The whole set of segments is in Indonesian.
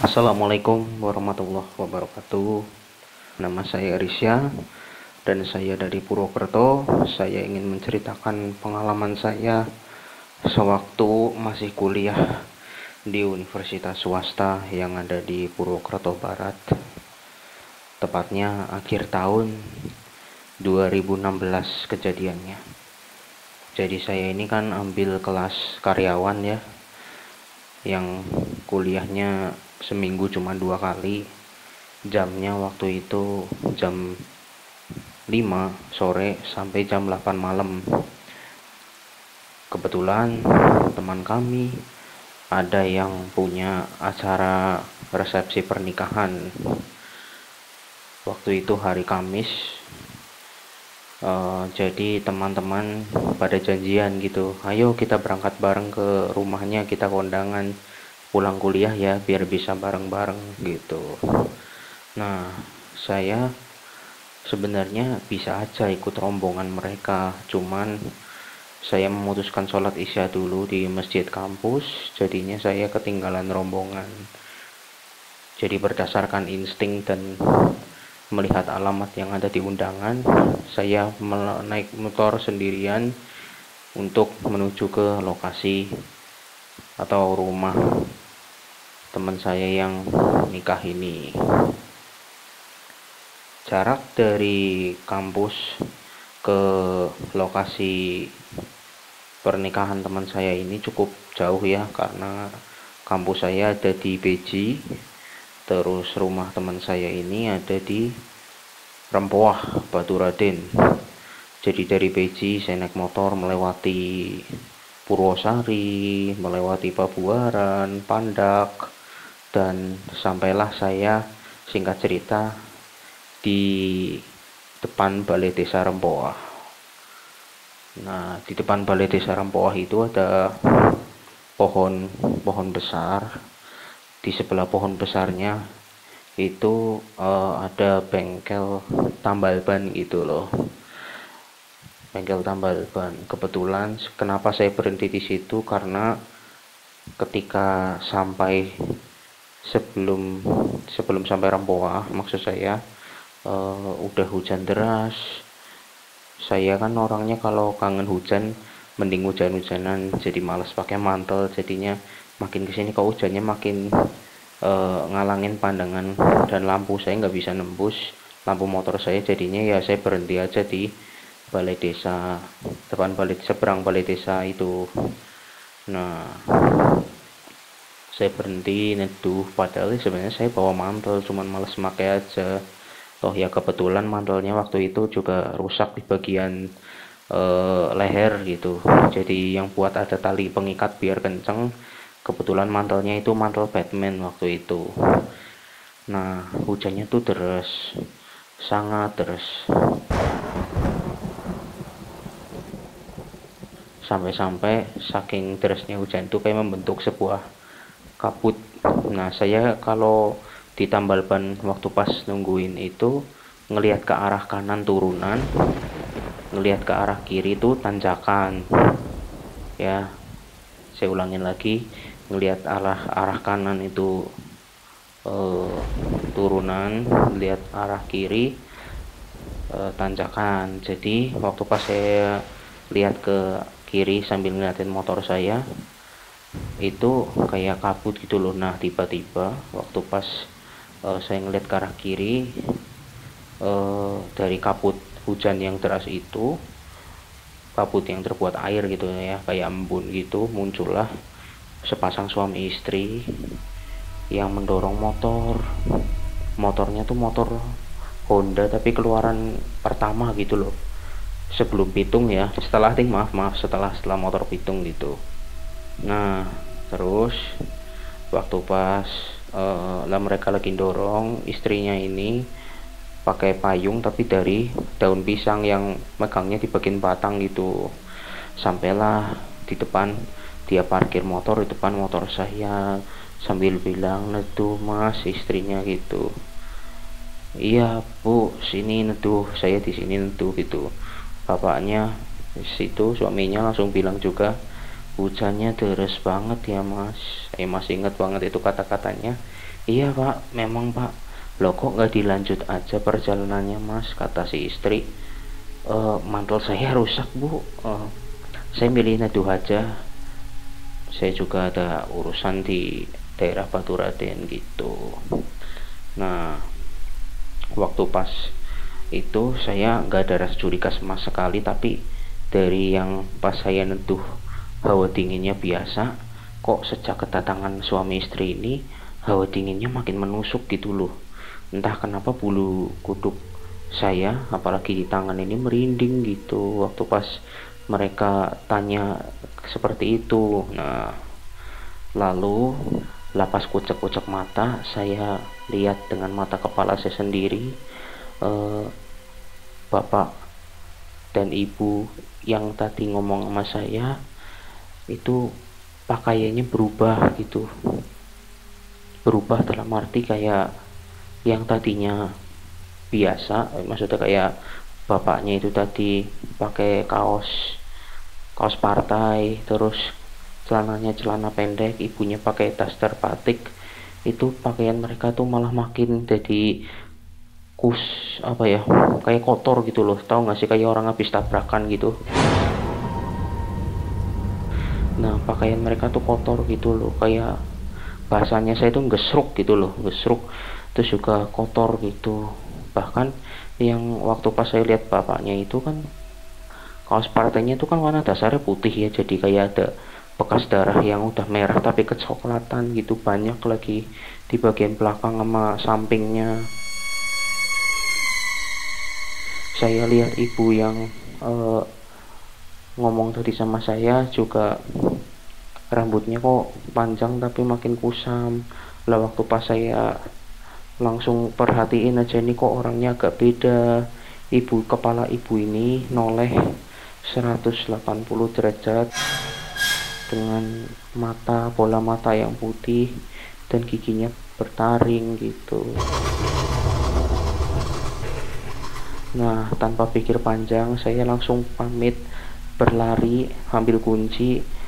Assalamualaikum warahmatullahi wabarakatuh. Nama saya Risya Dan saya dari Purwokerto. Saya ingin menceritakan pengalaman saya Sewaktu masih kuliah Di universitas swasta yang ada di Purwokerto Barat. Tepatnya akhir tahun 2016 kejadiannya. Jadi saya ini kan ambil kelas karyawan ya yang kuliahnya seminggu cuma dua kali. Jamnya waktu itu jam 5 sore sampai jam 8 malam. Kebetulan teman kami ada yang punya acara resepsi pernikahan. Waktu itu hari Kamis. Uh, jadi teman-teman pada janjian gitu. Ayo kita berangkat bareng ke rumahnya kita kondangan pulang kuliah ya biar bisa bareng-bareng gitu. Nah saya sebenarnya bisa aja ikut rombongan mereka cuman saya memutuskan sholat isya dulu di masjid kampus jadinya saya ketinggalan rombongan. Jadi berdasarkan insting dan melihat alamat yang ada di undangan saya naik motor sendirian untuk menuju ke lokasi atau rumah teman saya yang nikah ini. Jarak dari kampus ke lokasi pernikahan teman saya ini cukup jauh ya karena kampus saya ada di Beji terus rumah teman saya ini ada di Rempoah Batu Raden. Jadi dari Beji saya naik motor melewati Purwosari melewati Pabuaran Pandak dan sampailah saya singkat cerita di depan balai desa Rempoah. Nah di depan balai desa Rempoah itu ada pohon pohon besar. Di sebelah pohon besarnya itu uh, ada bengkel tambal ban gitu loh. Bengkel tambal ban. Kebetulan kenapa saya berhenti di situ? Karena ketika sampai sebelum sebelum sampai Rempoa maksud saya uh, udah hujan deras. Saya kan orangnya kalau kangen hujan mending hujan-hujanan jadi males pakai mantel jadinya makin ke sini kok hujannya makin uh, ngalangin pandangan dan lampu saya nggak bisa nembus. Lampu motor saya jadinya ya saya berhenti aja di balai desa depan balai seberang balai desa itu. Nah saya berhenti neduh. Padahal sebenarnya saya bawa mantel cuman males pakai aja. Toh ya kebetulan mantelnya waktu itu juga rusak di bagian uh, leher gitu. Jadi yang buat ada tali pengikat biar kenceng kebetulan mantelnya itu mantel Batman waktu itu. Nah hujannya tuh deras sangat deras sampai-sampai saking derasnya hujan itu kayak membentuk sebuah kabut. Nah saya kalau di tambal ban waktu pas nungguin itu ngelihat ke arah kanan turunan ngelihat ke arah kiri itu tanjakan. Ya saya ulangin lagi ngelihat arah arah kanan itu uh, turunan lihat arah kiri uh, tanjakan. Jadi waktu pas saya lihat ke kiri sambil ngeliatin motor saya itu kayak kabut gitu loh. Nah tiba-tiba waktu pas uh, saya ngeliat ke arah kiri uh, dari kabut hujan yang deras itu kabut yang terbuat air gitu ya kayak embun gitu muncullah sepasang suami istri yang mendorong motor. Motornya tuh motor Honda tapi keluaran pertama gitu loh. Sebelum pitung ya. Setelah ting maaf maaf setelah setelah motor pitung gitu nah terus waktu pas uh, lah mereka lagi dorong istrinya ini pakai payung tapi dari daun pisang yang megangnya di bagian batang gitu. Sampailah di depan dia parkir motor di depan motor saya sambil bilang neduh mas istrinya gitu. Iya bu sini neduh saya di sini neduh gitu. Bapaknya situ suaminya langsung bilang juga hujannya deras banget ya mas. Eh masih inget banget itu kata-katanya. Iya pak. Memang pak. Loh kok nggak dilanjut aja perjalanannya mas? Kata si istri. E, mantel saya rusak bu. E, saya milih neduh aja. Saya juga ada urusan di daerah Batu Raden gitu. Nah waktu pas itu saya nggak ada rasa curiga sama sekali tapi dari yang pas saya neduh hawa dinginnya biasa. Kok sejak kedatangan suami istri ini hawa dinginnya makin menusuk gitu loh. Entah kenapa bulu kuduk saya apalagi di tangan ini merinding gitu. Waktu pas mereka tanya seperti itu. Nah lalu lapas kucek-kucek mata saya lihat dengan mata kepala saya sendiri eh, bapak dan ibu yang tadi ngomong sama saya itu pakaiannya berubah gitu. Berubah dalam arti kayak yang tadinya biasa maksudnya kayak bapaknya itu tadi pakai kaos kaos partai terus celananya celana pendek ibunya pakai tas terpatik itu pakaian mereka tuh malah makin jadi kus apa ya kayak kotor gitu loh. Tahu nggak sih? Kayak orang habis tabrakan gitu pakaian mereka tuh kotor gitu loh kayak bahasanya saya tuh gesruk gitu loh gesruk terus juga kotor gitu. Bahkan yang waktu pas saya lihat bapaknya itu kan kaos partainya itu kan warna dasarnya putih ya jadi kayak ada bekas darah yang udah merah tapi kecoklatan gitu banyak lagi di bagian belakang sama sampingnya. Saya lihat ibu yang uh, ngomong tadi sama saya juga rambutnya kok panjang tapi makin kusam. Lah waktu pas saya langsung perhatiin aja ini kok orangnya agak beda. Ibu kepala ibu ini noleh 180 derajat dengan mata bola mata yang putih dan giginya bertaring gitu. Nah tanpa pikir panjang saya langsung pamit berlari ambil kunci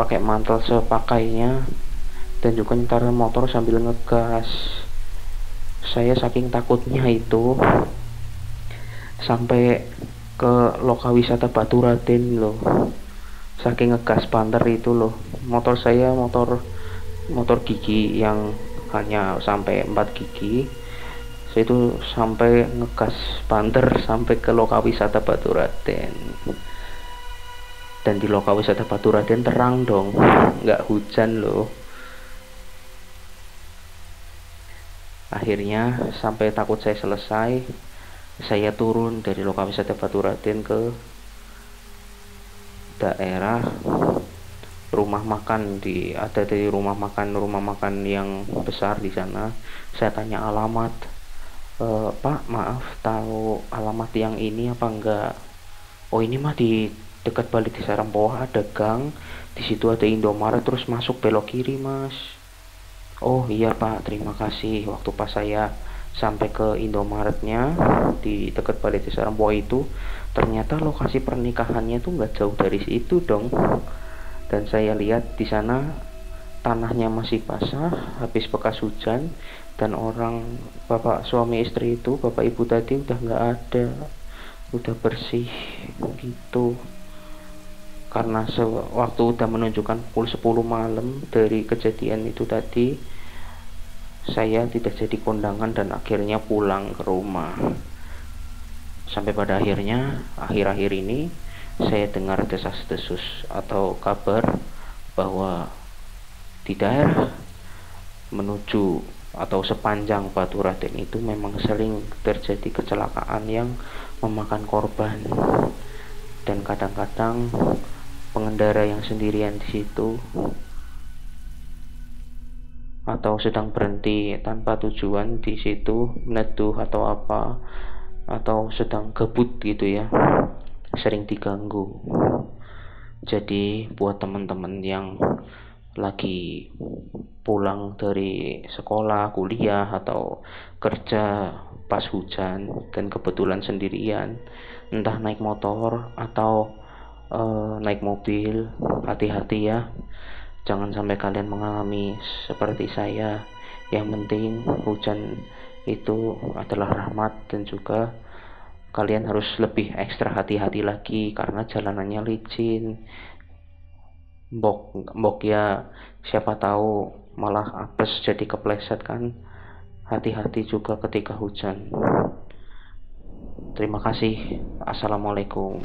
pakai mantel sepakainya dan juga nyetar motor sambil ngegas. Saya saking takutnya itu sampai ke lokal wisata Batu Raden loh. Saking ngegas banter itu loh. Motor saya motor motor gigi yang hanya sampai 4 gigi. Saya itu sampai ngegas banter sampai ke lokal wisata Batu Raden dan di lokal wisata Batu Raden terang dong. Nggak hujan loh. Akhirnya sampai takut saya selesai saya turun dari lokal wisata Batu Raden ke daerah rumah makan di ada di rumah makan rumah makan yang besar di sana. Saya tanya alamat e, Pak maaf tahu alamat yang ini apa enggak? Oh ini mah di dekat balik di Sarampoa ada gang di situ ada Indomaret terus masuk belok kiri mas. Oh iya Pak. Terima kasih. Waktu pas saya sampai ke Indomaretnya di dekat Balai Desa Rempoa itu ternyata lokasi pernikahannya tuh nggak jauh dari situ dong. Dan saya lihat di sana tanahnya masih basah habis bekas hujan dan orang bapak suami istri itu bapak ibu tadi udah nggak ada udah bersih gitu karena sewaktu udah menunjukkan pukul 10 malam dari kejadian itu tadi saya tidak jadi kondangan dan akhirnya pulang ke rumah. Sampai pada akhirnya akhir-akhir ini saya dengar desas-desus atau kabar bahwa di daerah menuju atau sepanjang Batu Raden itu memang sering terjadi kecelakaan yang memakan korban. Dan kadang-kadang pengendara yang sendirian di situ atau sedang berhenti tanpa tujuan di situ meneduh atau apa atau sedang kebut gitu ya sering diganggu. Jadi buat teman-teman yang lagi pulang dari sekolah, kuliah atau kerja pas hujan dan kebetulan sendirian entah naik motor atau uh, naik mobil hati-hati ya. Jangan sampai kalian mengalami seperti saya. Yang penting hujan itu adalah rahmat dan juga kalian harus lebih ekstra hati-hati lagi karena jalanannya licin. Bok bok ya siapa tahu malah apes jadi kepleset kan. Hati-hati juga ketika hujan terima kasih. Assalamualaikum